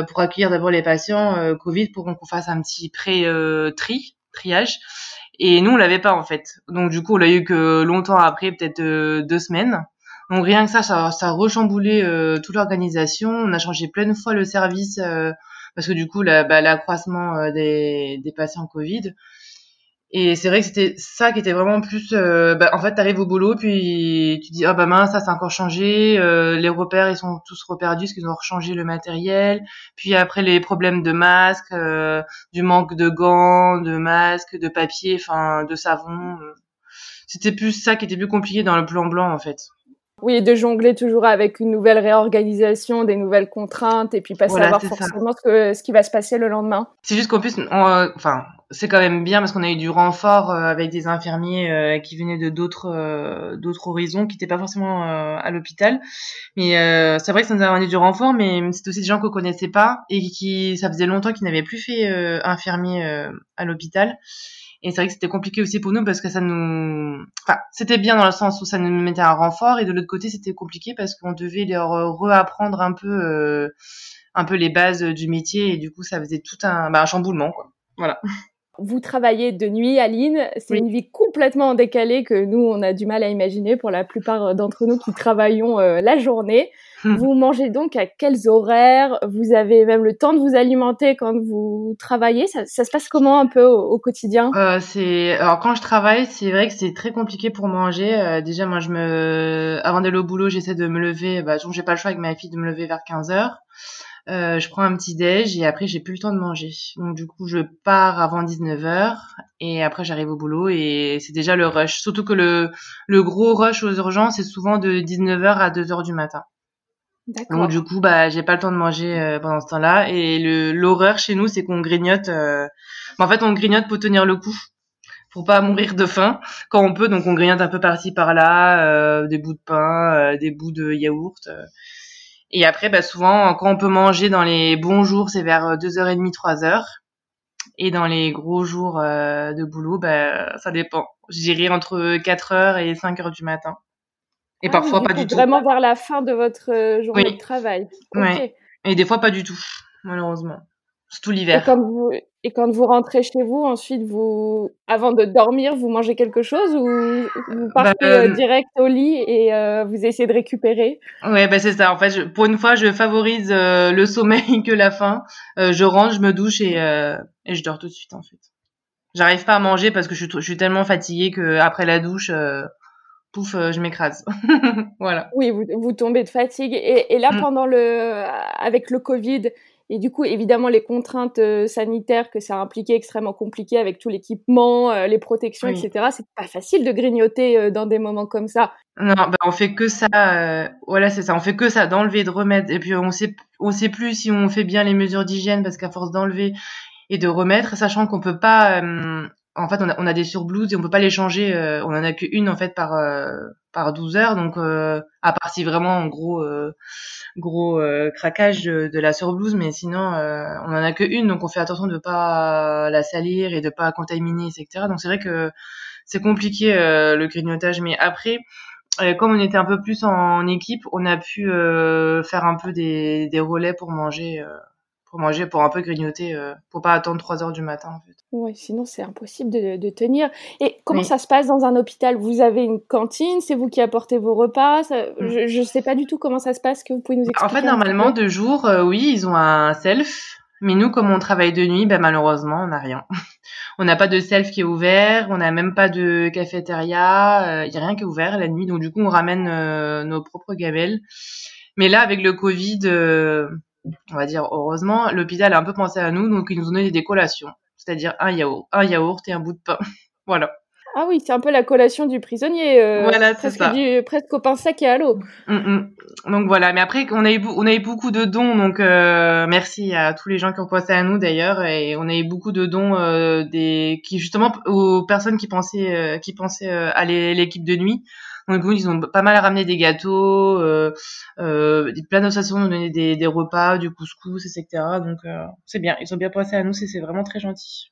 pour accueillir d'abord les patients Covid pour qu'on fasse un petit pré-tri, triage. Et nous, on l'avait pas en fait. Donc du coup, on l'a eu que longtemps après, peut-être deux semaines. Donc rien que ça, ça, ça a rechamboulé toute l'organisation. On a changé plein de fois le service parce que du coup, l'accroissement bah, des, des patients Covid. Et c'est vrai que c'était ça qui était vraiment plus. Euh, bah, en fait, t'arrives au boulot, puis tu dis ah bah mince, ça c'est encore changé. Euh, les repères ils sont tous reperdus parce qu'ils ont rechangé le matériel. Puis après les problèmes de masques, euh, du manque de gants, de masques, de papier, enfin de savon. C'était plus ça qui était plus compliqué dans le plan blanc en fait. Oui, de jongler toujours avec une nouvelle réorganisation, des nouvelles contraintes, et puis pas savoir forcément ce, que, ce qui va se passer le lendemain. C'est juste qu'en plus, enfin, c'est quand même bien parce qu'on a eu du renfort euh, avec des infirmiers euh, qui venaient de d'autres euh, d'autres horizons, qui n'étaient pas forcément à l'hôpital. Mais c'est vrai que ça nous a amené du renfort, mais c'est aussi des gens qu'on connaissait pas et qui, ça faisait longtemps qu'ils n'avaient plus fait infirmier à l'hôpital. Et c'est vrai que c'était compliqué aussi pour nous parce que ça nous, enfin, c'était bien dans le sens où ça nous mettait un renfort et de l'autre côté c'était compliqué parce qu'on devait leur reapprendre un peu, euh, un peu les bases du métier et du coup ça faisait tout un, bah, un chamboulement quoi. Voilà. Vous travaillez de nuit, Aline. C'est une vie complètement décalée que nous, on a du mal à imaginer pour la plupart d'entre nous qui travaillons euh, la journée. *laughs* Vous mangez donc à quels horaires? Vous avez même le temps de vous alimenter quand vous travaillez? Ça, ça se passe comment un peu au, quotidien? Euh, C'est alors quand je travaille, c'est vrai que c'est très compliqué pour manger. Euh, déjà, moi, je me avant d'aller au boulot, j'essaie de me lever. Bah, donc j'ai pas le choix avec ma fille de me lever vers 15 heures. Euh, je prends un petit déj et après j'ai plus le temps de manger. Donc du coup je pars avant 19h et après j'arrive au boulot et c'est déjà le rush. Surtout que le, le gros rush aux urgences c'est souvent de 19h à 2h du matin. Donc du coup, bah, j'ai pas le temps de manger euh, pendant ce temps-là. Et le l'horreur chez nous, c'est qu'on grignote. Euh... en fait, on grignote pour tenir le coup, pour pas mourir de faim quand on peut. Donc on grignote un peu par-ci par-là, euh, des bouts de pain, euh, des bouts de yaourt. Et après, bah, souvent, quand on peut manger dans les bons jours, c'est vers 2h30, 3h. Et dans les gros jours de boulot, bah, ça dépend. Je dirais entre 4h et 5h du matin. Et parfois pas du tout. Vraiment vers la fin de votre journée de travail. Et des fois pas du tout, malheureusement. tout l'hiver. Et quand vous et quand vous rentrez chez vous, ensuite vous avant de dormir, vous mangez quelque chose ou vous bah, partez direct au lit et vous essayez de récupérer? Ouais, bah c'est ça. En fait, pour une fois, je favorise le sommeil *laughs* que la faim. je rentre, je me douche et et je dors tout de suite en fait. J'arrive pas à manger parce que je, je suis tellement fatiguée que après la douche, euh, pouf, euh, je m'écrase. *laughs* voilà. Oui, vous, vous, tombez de fatigue. Et, et là, mm. pendant le, avec le Covid, et du coup, évidemment, les contraintes euh, sanitaires que ça a impliqué extrêmement compliqué avec tout l'équipement, les protections, etc. C'est pas facile de grignoter dans des moments comme ça. Non, bah, on fait que ça. voilà, c'est ça. On fait que ça, d'enlever, de remettre. Et puis on sait, on sait plus si on fait bien les mesures d'hygiène parce qu'à force d'enlever, et de remettre, sachant qu'on peut pas, euh, en fait, on a, des surblouses et on peut pas les changer. Euh, on en a qu'une en fait par euh, par 12 heures, donc à part si vraiment en gros gros craquage de, la surblouse, mais sinon on en a qu'une, donc on fait attention de pas la salir et de pas contaminer, etc. Donc c'est vrai que c'est compliqué le grignotage, mais après. comme on était un peu plus en, équipe, on a pu faire un peu des, des relais pour manger pour manger, pour un peu grignoter, euh, pour pas attendre 3 heures du matin en fait. Oui, sinon c'est impossible de, de, tenir. Et comment ça se passe dans un hôpital? Vous avez une cantine, c'est vous qui apportez vos repas mm. Je ne sais pas du tout comment ça se passe, que vous pouvez nous expliquer En fait, normalement, de jour, euh, oui, ils ont un self. Mais nous, comme on travaille de nuit, ben, malheureusement, on n'a rien. *laughs* on n'a pas de self qui est ouvert, on n'a même pas de cafétéria, il euh, n'y a rien qui est ouvert la nuit. Donc du coup, on ramène nos propres gamelles. Mais là, avec le Covid, on va dire heureusement, l'hôpital a un peu pensé à nous, donc ils nous ont donné des collations, c'est-à-dire un yaourt, un yaourt et un bout de pain. *laughs* voilà. Ah oui, c'est un peu la collation du prisonnier. Euh, voilà, c'est ça. presque au pain sec et à l'eau. Mm, mm. Donc voilà, mais après on a eu on a eu beaucoup de dons, donc euh, merci à tous les gens qui ont pensé à nous d'ailleurs, et on a eu beaucoup de dons euh, des qui justement aux personnes qui pensaient qui pensaient à l'équipe de nuit. Donc ils ont pas mal ramené des gâteaux, euh, euh, plein d'associations nous donné des, des, repas, du couscous, etc. Donc euh, c'est bien, ils ont bien pensé à nous, c'est vraiment très gentil.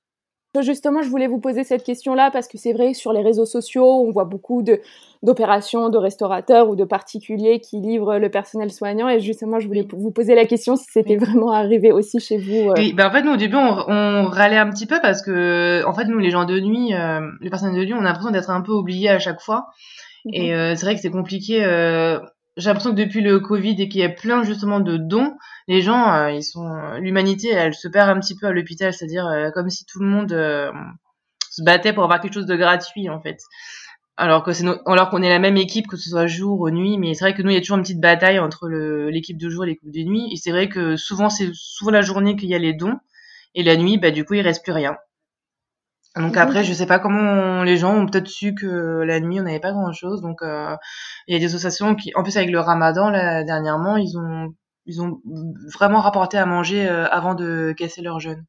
Justement, je voulais vous poser cette question-là parce que c'est vrai, sur les réseaux sociaux, on voit beaucoup d'opérations de restaurateurs ou de particuliers qui livrent le personnel soignant. Et justement, je voulais vous poser la question si c'était vraiment arrivé aussi chez vous. Euh. Oui, ben en fait, nous, au début, on, on, râlait un petit peu parce que, en fait, nous, les gens de nuit, euh, les personnels de nuit, on a l'impression d'être un peu oubliés à chaque fois. Et mhm. euh, c'est vrai que c'est compliqué. Euh, j'ai l'impression que depuis le Covid et qu'il y a plein justement de dons, les gens, euh, ils sont, l'humanité, elle se perd un petit peu à l'hôpital, c'est-à-dire comme si tout le monde se battait pour avoir quelque chose de gratuit en fait. Alors que c'est alors qu'on est la même équipe que ce soit jour ou nuit, mais c'est vrai que nous il y a toujours une petite bataille entre l'équipe de jour et l'équipe de nuit. Et c'est vrai que souvent c'est souvent la journée qu'il y a les dons et la nuit, bah du coup il reste plus rien. Donc après, je sais pas comment les gens ont peut-être su que la nuit on n'avait pas grand chose. Donc euh, il y a des associations qui, en plus avec le Ramadan là dernièrement, ils ont ils ont vraiment rapporté à manger euh, avant de casser leur jeûne.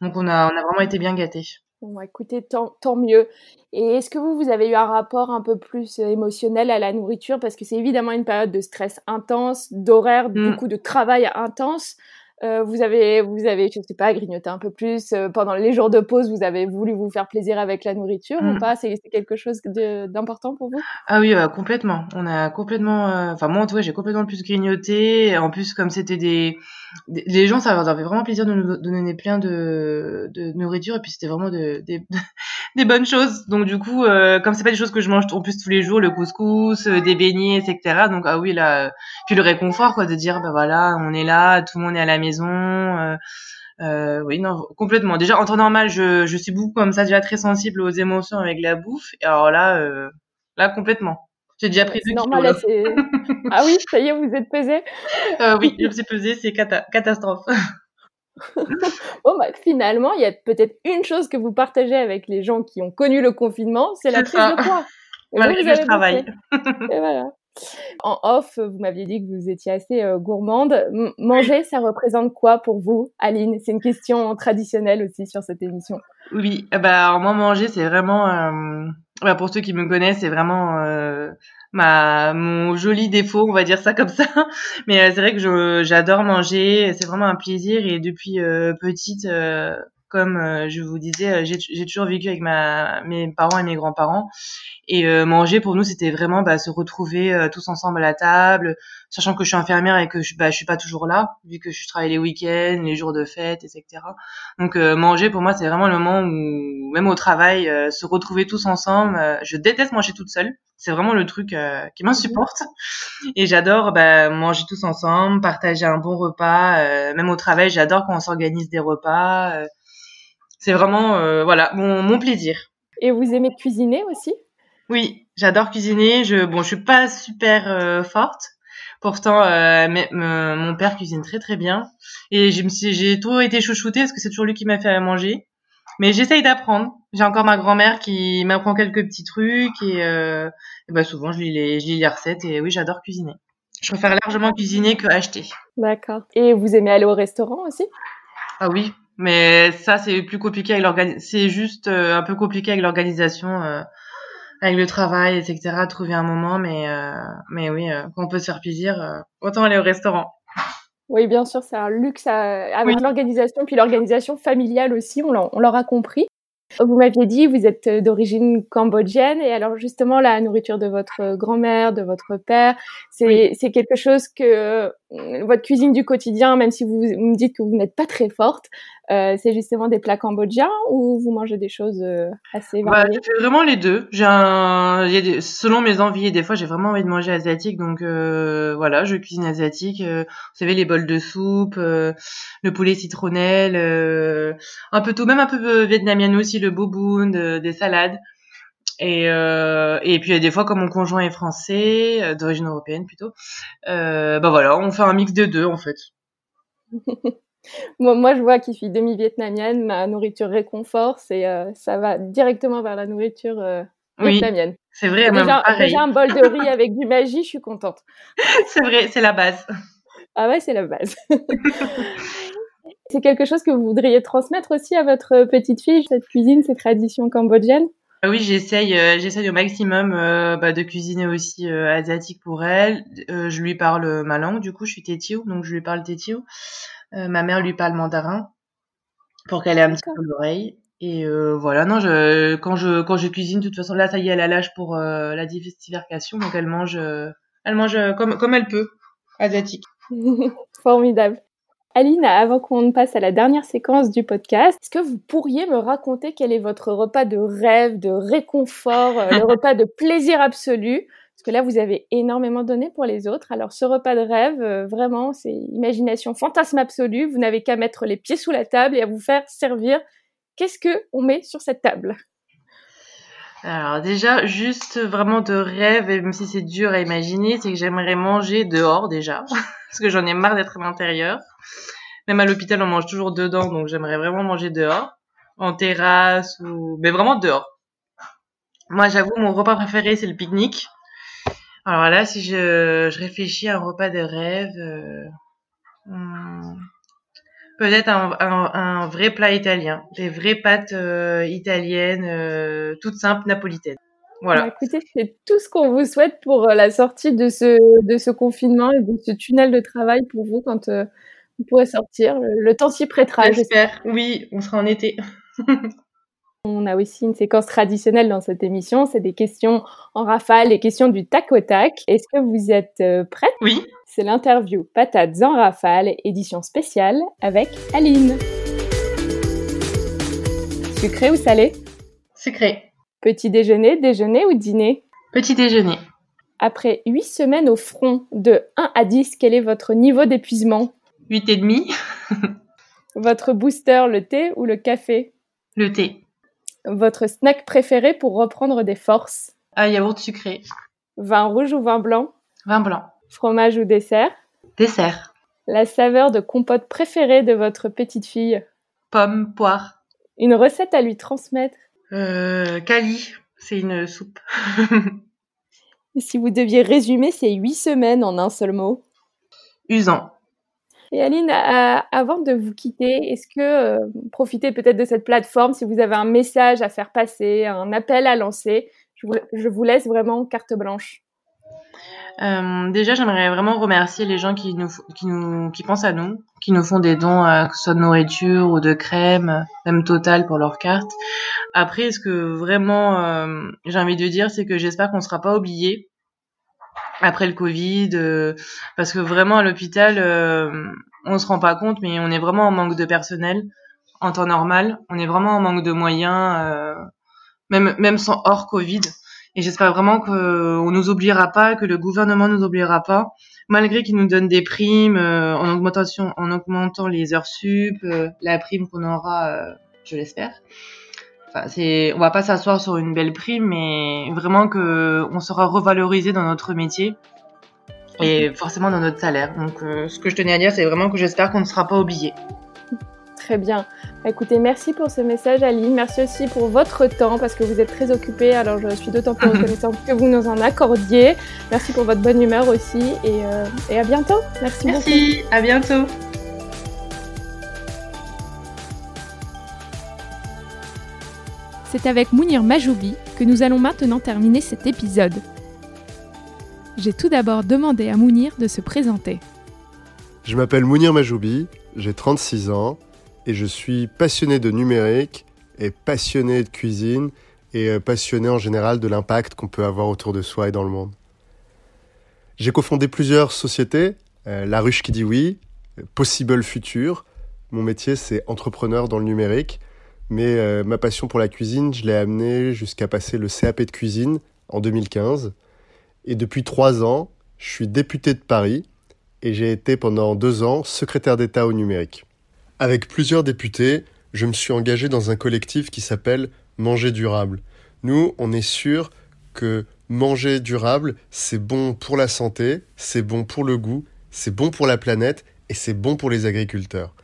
Donc on a on a vraiment été bien gâtés. Bon, écoutez, tant, tant mieux. Et est-ce que vous, vous avez eu un rapport un peu plus euh, émotionnel à la nourriture? Parce que c'est évidemment une période de stress intense, d'horaire, mmh. beaucoup de travail intense. Euh, vous avez, vous avez, je sais pas, grignoté un peu plus euh, pendant les jours de pause. Vous avez voulu vous faire plaisir avec la nourriture ou mm. pas? C'est quelque chose d'important pour vous? Ah oui, euh, complètement. On a complètement, enfin moi en tout cas, j'ai complètement plus grignoté. En plus, comme c'était des, les gens, ça leur avait vraiment plaisir de nous donner plein de, de nourriture et puis c'était vraiment de, des, *laughs* des bonnes choses. Donc du coup, comme c'est pas des choses que je mange en plus tous les jours, le couscous, des beignets, etc. Donc ah oui là, puis le réconfort quoi, de dire bah voilà, on est là, tout le monde est à la maison. Euh, euh, oui, non, complètement. Déjà, en temps normal, je, je suis beaucoup comme ça, déjà très sensible aux émotions avec la bouffe. Et alors là, euh, là, complètement. J'ai déjà pris deux normal, ah oui, ça y est, vous êtes pesé *laughs* euh, Oui, je me suis pesé, c'est catastrophe. *laughs* bon, bah, finalement, il y a peut-être une chose que vous partagez avec les gens qui ont connu le confinement, c'est la prise de poids. Malgré travaille. Et voilà. En off, vous m'aviez dit que vous étiez assez euh, gourmande. manger, ça représente quoi pour vous, Aline? C'est une question traditionnelle aussi sur cette émission. Oui, euh, bah moi manger, c'est vraiment, euh, bah, pour ceux qui me connaissent, c'est vraiment ma mon joli défaut, on va dire ça comme ça. *laughs* Mais c'est vrai que j'adore manger, c'est vraiment un plaisir et depuis petite comme euh, je vous disais, euh, j'ai toujours vécu avec ma, mes parents et mes grands-parents. Et euh, manger pour nous, c'était vraiment bah, se retrouver tous ensemble à la table, sachant que je suis infirmière et que je, bah, je suis pas toujours là, vu que je travaille les week-ends, les jours de fête, etc. Donc manger pour moi, c'est vraiment le moment où, même au travail, se retrouver tous ensemble. je déteste manger toute seule. C'est vraiment le truc qui m'insupporte. Et j'adore bah, manger tous ensemble, partager un bon repas. même au travail, j'adore quand on s'organise des repas c'est vraiment euh, voilà mon, mon plaisir. Et vous aimez cuisiner aussi? Oui, j'adore cuisiner. Je bon, je suis pas super euh, forte. Pourtant, euh, mais, mon père cuisine très très bien et j'ai j'ai toujours été chouchoutée parce que c'est toujours lui qui m'a fait à manger. Mais j'essaye d'apprendre. J'ai encore ma grand-mère qui m'apprend quelques petits trucs et, euh, et bah souvent je lis les je lis les recettes et oui j'adore cuisiner. Je préfère largement cuisiner que acheter. D'accord. Et vous aimez aller au restaurant aussi? Ah oui, mais ça, c'est plus compliqué avec l'organisation. C'est juste euh, un peu compliqué avec l'organisation, euh, avec le travail, etc. Trouver un moment, mais euh, mais oui, quand on peut se faire plaisir, autant aller au restaurant. Oui, bien sûr, c'est un luxe avec l'organisation, puis l'organisation familiale aussi, on l'aura compris. Vous m'aviez dit, vous êtes d'origine cambodgienne, et alors justement, la nourriture de votre grand-mère, de votre père, c'est quelque chose que votre cuisine du quotidien, même si vous me dites que vous n'êtes pas très forte, euh, c'est justement des plats cambodgiens ou vous mangez des choses euh, assez bah, variées? bah, vraiment les deux. J'ai un, des... selon mes envies et des fois j'ai vraiment envie de manger asiatique, donc euh, voilà, je cuisine asiatique. vous savez les bols de soupe, le poulet citronnelle, un peu tout, même un peu vietnamien aussi, le boboon, des salades. Et, et puis des fois, comme mon conjoint est français, d'origine européenne plutôt, euh, bah voilà, on fait un mix de deux en fait. *laughs* moi, je vois qu'il suis demi-vietnamienne, ma nourriture réconfort, c'est euh, ça va directement vers la nourriture euh, vietnamienne. C'est vrai, déjà, déjà, un bol de riz avec du magie, je suis contente. *laughs* c'est vrai, c'est la base. Ah ouais, c'est la base. *laughs* c'est quelque chose que vous voudriez transmettre aussi à votre petite fille, cette cuisine, ces traditions cambodgiennes oui, j'essaye, euh, j'essaye au maximum bah, de cuisiner aussi asiatique pour elle. je lui parle ma langue, du coup, je suis tétio, donc je lui parle tétio. Euh, ma mère lui parle mandarin pour qu'elle ait un petit peu l'oreille. Et euh, voilà, non, je, quand je quand je cuisine, de toute façon, là, ça y est, elle a l'âge pour euh, la diversification, donc elle mange, elle mange comme comme elle peut, asiatique. *laughs* Formidable. Aline, avant qu'on passe à la dernière séquence du podcast, est-ce que vous pourriez me raconter quel est votre repas de rêve, de réconfort, le *laughs* repas de plaisir absolu? Parce que là, vous avez énormément donné pour les autres. Alors, ce repas de rêve, euh, vraiment, c'est imagination, fantasme absolu. Vous n'avez qu'à mettre les pieds sous la table et à vous faire servir. Qu'est-ce que on met sur cette table? Alors déjà, juste vraiment de rêve, et même si c'est dur à imaginer, c'est que j'aimerais manger dehors déjà, *laughs* parce que j'en ai marre d'être à l'intérieur. Même à l'hôpital, on mange toujours dedans, donc j'aimerais vraiment manger dehors, en terrasse ou, mais vraiment dehors. Moi, j'avoue, mon repas préféré, c'est le pique-nique. Alors là, si je, je réfléchis à un repas de rêve, euh, hmm, peut-être un, un, vrai plat italien, des vraies pâtes euh, italiennes, euh, toutes simples, napolitaines. Voilà. Bah, écoutez, c'est tout ce qu'on vous souhaite pour la sortie de ce, de ce confinement et de ce tunnel de travail pour vous quand vous pourrez sortir. Le, temps s'y prêtera. J'espère. Oui, on sera en été. *laughs* On a aussi une séquence traditionnelle dans cette émission, c'est des questions en rafale, des questions du tac au tac. Est-ce que vous êtes euh, prête Oui. C'est l'interview Patates en rafale, édition spéciale avec Aline. Sucré ou salé? Sucré. Petit déjeuner, déjeuner ou dîner? Petit déjeuner. Après 8 semaines au front, de 1 à 10, quel est votre niveau d'épuisement? 8 et demi. *laughs* votre booster, le thé ou le café? Le thé. Votre snack préféré pour reprendre des forces? Un yaourt sucré. Vin rouge ou vin blanc? Vin blanc. Fromage ou dessert? Dessert. La saveur de compote préférée de votre petite fille? Pomme, poire. Une recette à lui transmettre? Euh, Cali, c'est une soupe. *laughs* si vous deviez résumer ces huit semaines en un seul mot? Usant. Et Aline, avant de vous quitter, est-ce que euh, profitez peut-être de cette plateforme si vous avez un message à faire passer, un appel à lancer? Je vous, laisse vraiment carte blanche. Euh, déjà, j'aimerais vraiment remercier les gens qui nous, pensent à nous, qui nous font des dons, euh, que ce soit de nourriture ou de crème, même Total pour leur carte. Après, ce que vraiment j'ai envie de dire, c'est que j'espère qu'on sera pas oublié après le Covid, euh, parce que vraiment à l'hôpital, on se rend pas compte, mais on est vraiment en manque de personnel en temps normal. On est vraiment en manque de moyens, même même sans hors Covid. Et j'espère vraiment qu'on nous oubliera pas, que le gouvernement nous oubliera pas, malgré qu'il nous donne des primes euh, en augmentation, en augmentant les heures sup, euh, la prime qu'on aura, euh, je l'espère. Enfin, c'est, on va pas s'asseoir sur une belle prime, mais vraiment que on sera revalorisé dans notre métier et forcément dans notre salaire. Donc, ce que je tenais à dire, c'est vraiment que j'espère qu'on ne sera pas oublié. Très bien. Écoutez, merci pour ce message, Aline. Merci aussi pour votre temps parce que vous êtes très occupée. Alors, je suis d'autant plus *laughs* reconnaissante que vous nous en accordiez. Merci pour votre bonne humeur aussi et, euh, et à bientôt. Merci, merci beaucoup. Merci, à bientôt. C'est avec Mounir Majoubi que nous allons maintenant terminer cet épisode. J'ai tout d'abord demandé à Mounir de se présenter. Je m'appelle Mounir Majoubi, j'ai 36 ans et je suis passionné de numérique et passionné de cuisine et euh, passionné en général de l'impact qu'on peut avoir autour de soi et dans le monde. J'ai cofondé plusieurs sociétés, euh, La Ruche qui dit oui, Possible Future. Mon métier c'est entrepreneur dans le numérique, mais euh, ma passion pour la cuisine, je l'ai amené jusqu'à passer le CAP de cuisine en 2015. Et depuis trois ans, je suis député de Paris et j'ai été pendant deux ans secrétaire d'État au numérique. Avec plusieurs députés, je me suis engagé dans un collectif qui s'appelle Manger durable. Nous, on est sûr que manger durable, c'est bon pour la santé, c'est bon pour le goût, c'est bon pour la planète et c'est bon pour les agriculteurs.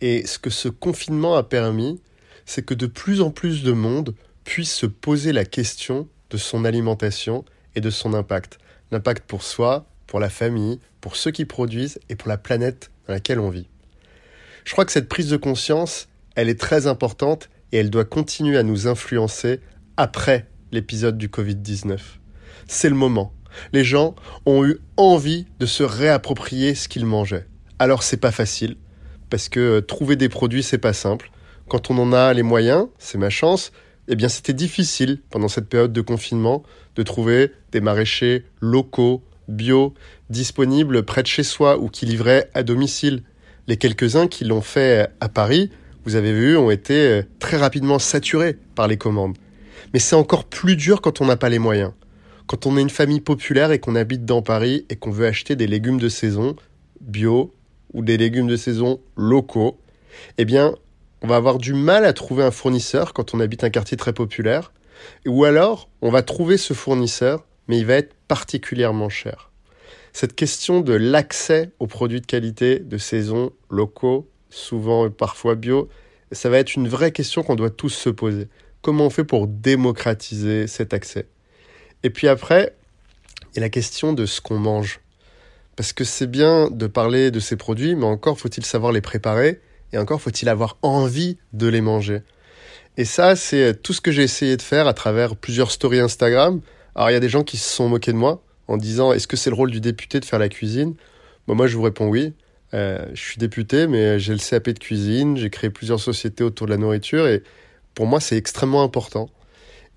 Et ce que ce confinement a permis, c'est que de plus en plus de monde puisse se poser la question de son alimentation et de son impact. L'impact pour soi, pour la famille, pour ceux qui produisent et pour la planète dans laquelle on vit. Je crois que cette prise de conscience, elle est très importante et elle doit continuer à nous influencer après l'épisode du Covid-19. C'est le moment. Les gens ont eu envie de se réapproprier ce qu'ils mangeaient. Alors c'est pas facile, parce que euh, trouver des produits c'est pas simple. Quand on en a les moyens, c'est ma chance, eh bien c'était difficile pendant cette période de confinement de trouver des maraîchers locaux, bio, disponibles près de chez soi ou qui livraient à domicile. Les quelques-uns qui l'ont fait à Paris, vous avez vu, ont été euh, très rapidement saturés par les commandes. Mais c'est encore plus dur quand on n'a pas les moyens. Quand on est une famille populaire et qu'on habite dans Paris et qu'on veut acheter des légumes de saison bio ou des légumes de saison locaux, eh bien, on va avoir du mal à trouver un fournisseur quand on habite un quartier très populaire. Ou alors, on va trouver ce fournisseur, mais il va être particulièrement cher cette question de l'accès aux produits de qualité, de saison, locaux, souvent et parfois bio, ça va être une vraie question qu'on doit tous se poser. Comment on fait pour démocratiser cet accès? Et puis après, il y a la question de ce qu'on mange. Parce que c'est bien de parler de ces produits, mais encore faut-il savoir les préparer, et encore faut-il avoir envie de les manger. Et ça, c'est tout ce que j'ai essayé de faire à travers plusieurs stories Instagram. Alors il y a des gens qui se sont moqués de moi, en disant est-ce que c'est le rôle du député de faire la cuisine? Moi, je vous réponds oui. Euh, je suis député, mais j'ai le CAP de cuisine, j'ai créé plusieurs sociétés autour de la nourriture et pour moi, c'est extrêmement important.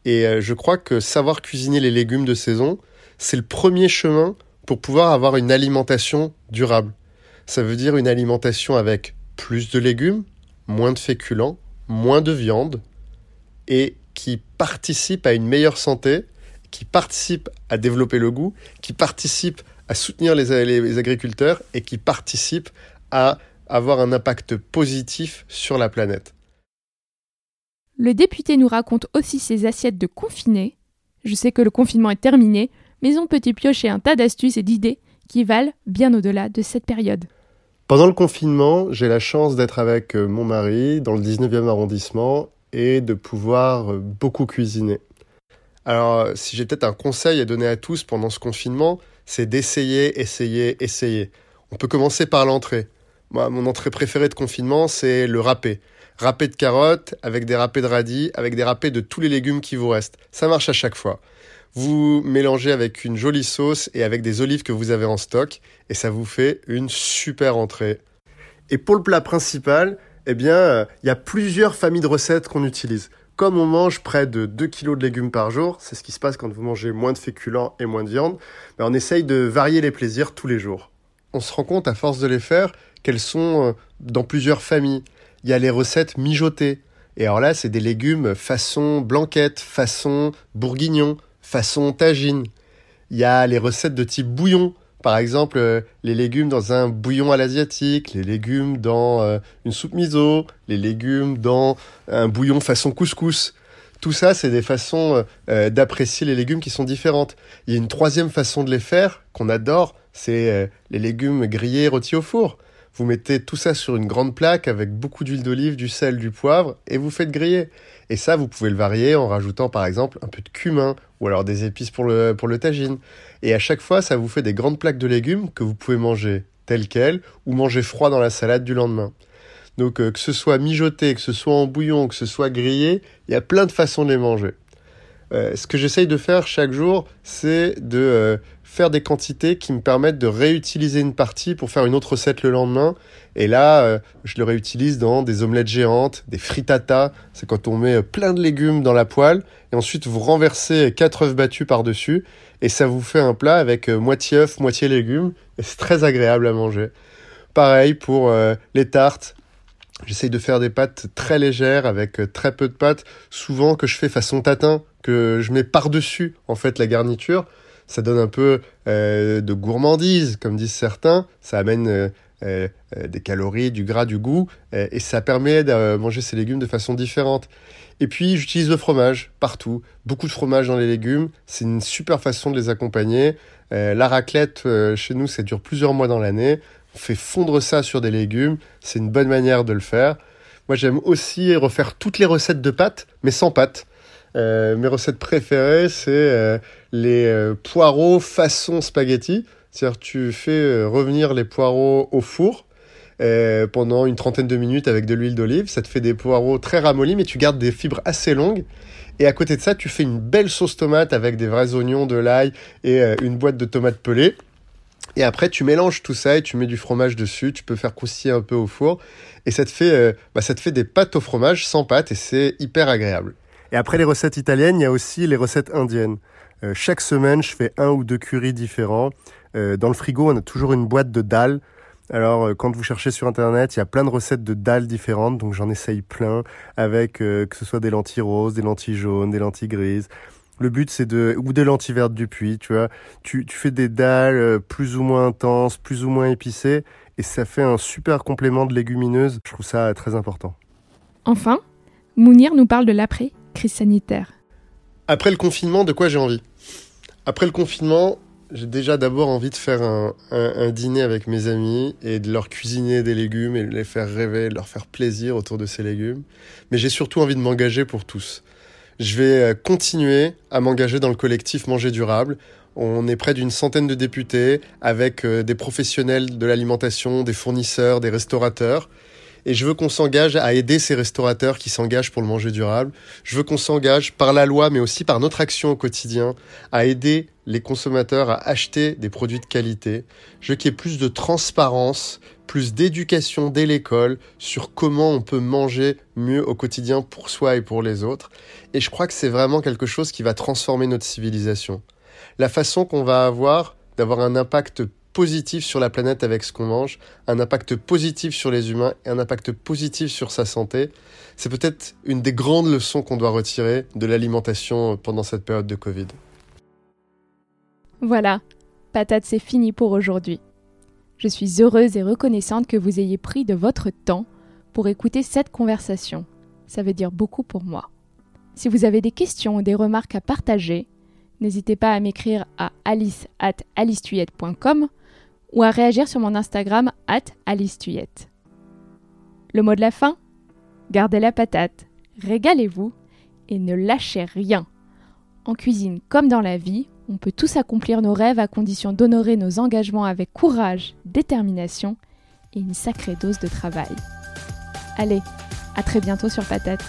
Et euh, je crois que savoir cuisiner les légumes de saison, c'est le premier chemin pour pouvoir avoir une alimentation durable. Ça veut dire une alimentation avec plus de légumes, moins de féculents, moins de viande et qui participe à une meilleure santé qui participent à développer le goût, qui participent à soutenir les, agriculteurs et qui participent à avoir un impact positif sur la planète. Le député nous raconte aussi ses assiettes de confinés. Je sais que le confinement est terminé, mais on peut y piocher un tas d'astuces et d'idées qui valent bien au-delà de cette période. Pendant le confinement, j'ai la chance d'être avec euh, mon mari dans le 19e arrondissement et de pouvoir euh, beaucoup cuisiner. Alors, si j'ai peut-être un conseil à donner à tous pendant ce confinement, c'est d'essayer, essayer, essayer. On peut commencer par l'entrée. Moi, mon entrée préférée de confinement, c'est le râpé. Râpé de carottes, avec des râpés de radis, avec des râpés de tous les légumes qui vous restent. Ça marche à chaque fois. Vous mélangez avec une jolie sauce et avec des olives que vous avez en stock et ça vous fait une super entrée. Et pour le plat principal, eh bien, il y a plusieurs familles de recettes qu'on utilise. Comme on mange près de 2 kg de légumes par jour, c'est ce qui se passe quand vous mangez moins de féculents et moins de viande, ben, on essaye de varier les plaisirs tous les jours. On se rend compte à force de les faire qu'elles sont euh, dans plusieurs familles. Il y a les recettes mijotées. Et alors là, c'est des légumes façon blanquette, façon bourguignon, façon tagine. Il y a les recettes de type bouillon. Par exemple, euh, les légumes dans un bouillon à l'asiatique, les légumes dans euh, une soupe miso, les légumes dans un bouillon façon couscous. Tout ça, c'est des façons euh, d'apprécier les légumes qui sont différentes. Il y a une troisième façon de les faire qu'on adore, c'est les légumes grillés rôtis au four. Vous mettez tout ça sur une grande plaque avec beaucoup d'huile d'olive, du sel, du poivre et vous faites griller. Et ça, vous pouvez le varier en rajoutant par exemple un peu de cumin ou alors des épices pour le, pour tagine. Et à chaque fois, ça vous fait des grandes plaques de légumes que vous pouvez manger telles quelles ou manger froid dans la salade du lendemain. Donc euh, que ce soit mijoté, que ce soit en bouillon, que ce soit grillé, il y a plein de façons de les manger. Euh, ce que j'essaye de faire chaque jour, c'est de euh, faire des quantités qui me permettent de réutiliser une partie pour faire une autre recette le lendemain. Et là, euh, je le réutilise dans des omelettes géantes, des frittata. C'est quand on met plein de légumes dans la poêle et ensuite vous renversez quatre œufs battus par-dessus et ça vous fait un plat avec euh, moitié œuf, moitié légumes et c'est très agréable à manger. Pareil pour euh, les tartes. J'essaye de faire des pâtes très légères avec très peu de pâtes, souvent que je fais façon tatin, que je mets par-dessus en fait la garniture ça donne un peu euh, de gourmandise, comme disent certains. Ça amène euh, euh, des calories, du gras, du goût, et ça permet de manger ces légumes de façon différente. Et puis j'utilise le fromage partout, beaucoup de fromage dans les légumes, c'est une super façon de les accompagner. la raclette, chez nous, ça dure plusieurs mois dans l'année. On fait fondre ça sur des légumes, c'est une bonne manière de le faire. Moi j'aime aussi refaire toutes les recettes de pâtes, mais sans pâtes. Euh, mes recettes préférées, c'est euh, les euh, poireaux façon spaghetti. C'est-à-dire tu fais revenir les poireaux au four pendant une trentaine de minutes avec de l'huile d'olive. Ça te fait des poireaux très ramollis, mais tu gardes des fibres assez longues. Et à côté de ça, tu fais une belle sauce tomate avec des vrais oignons, de l'ail et une boîte de tomates pelées. Et après, tu mélanges tout ça et tu mets du fromage dessus. Tu peux faire croustiller un peu au four. Et ça te fait, bah, ça te fait des pâtes au fromage sans pâte et c'est hyper agréable. Et après les recettes italiennes, il y a aussi les recettes indiennes. Euh, chaque semaine, je fais un ou deux currys différents. Euh, dans le frigo, on a toujours une boîte de dalles. Alors, euh, quand vous cherchez sur Internet, il y a plein de recettes de dalles différentes, donc j'en essaye plein, avec que ce soit des lentilles roses, des lentilles jaunes, des lentilles grises. Le but, c'est de... ou des lentilles vertes du puits, tu vois. Tu, fais des dalles plus ou moins intenses, plus ou moins épicées, et ça fait un super complément de légumineuses. Je trouve ça très important. Enfin, Mounir nous parle de l'après crise sanitaire Après le confinement, de quoi j'ai envie? Après le confinement, j'ai déjà d'abord envie de faire un, dîner avec mes amis et de leur cuisiner des légumes et de les faire rêver, de leur faire plaisir autour de ces légumes. Mais j'ai surtout envie de m'engager pour tous. Je vais euh, continuer à m'engager dans le collectif Manger Durable. On est près d'une centaine de députés avec euh, des professionnels de l'alimentation, des fournisseurs, des restaurateurs. Et je veux qu'on s'engage à aider ces restaurateurs qui s'engagent pour le manger durable. Je veux qu'on s'engage par la loi, mais aussi par notre action au quotidien, à aider les consommateurs à acheter des produits de qualité. Je veux qu'il y ait plus de transparence, plus d'éducation dès l'école sur comment on peut manger mieux au quotidien pour soi et pour les autres. Et je crois que c'est vraiment quelque chose qui va transformer notre civilisation. La façon qu'on va avoir d'avoir un impact positif sur la planète avec ce qu'on mange, un impact positif sur les humains et un impact positif sur sa santé. C'est peut-être une des grandes leçons qu'on doit retirer de l'alimentation pendant cette période de Covid. Voilà, patate, c'est fini pour aujourd'hui. Je suis heureuse et reconnaissante que vous ayez pris de votre temps pour écouter cette conversation. Ça veut dire beaucoup pour moi. Si vous avez des questions ou des remarques à partager, n'hésitez pas à m'écrire à alice at ou à réagir sur mon Instagram at Alice Le mot de la fin? Gardez la patate, régalez-vous et ne lâchez rien. En cuisine comme dans la vie, on peut tous accomplir nos rêves à condition d'honorer nos engagements avec courage, détermination et une sacrée dose de travail. Allez, à très bientôt sur Patate.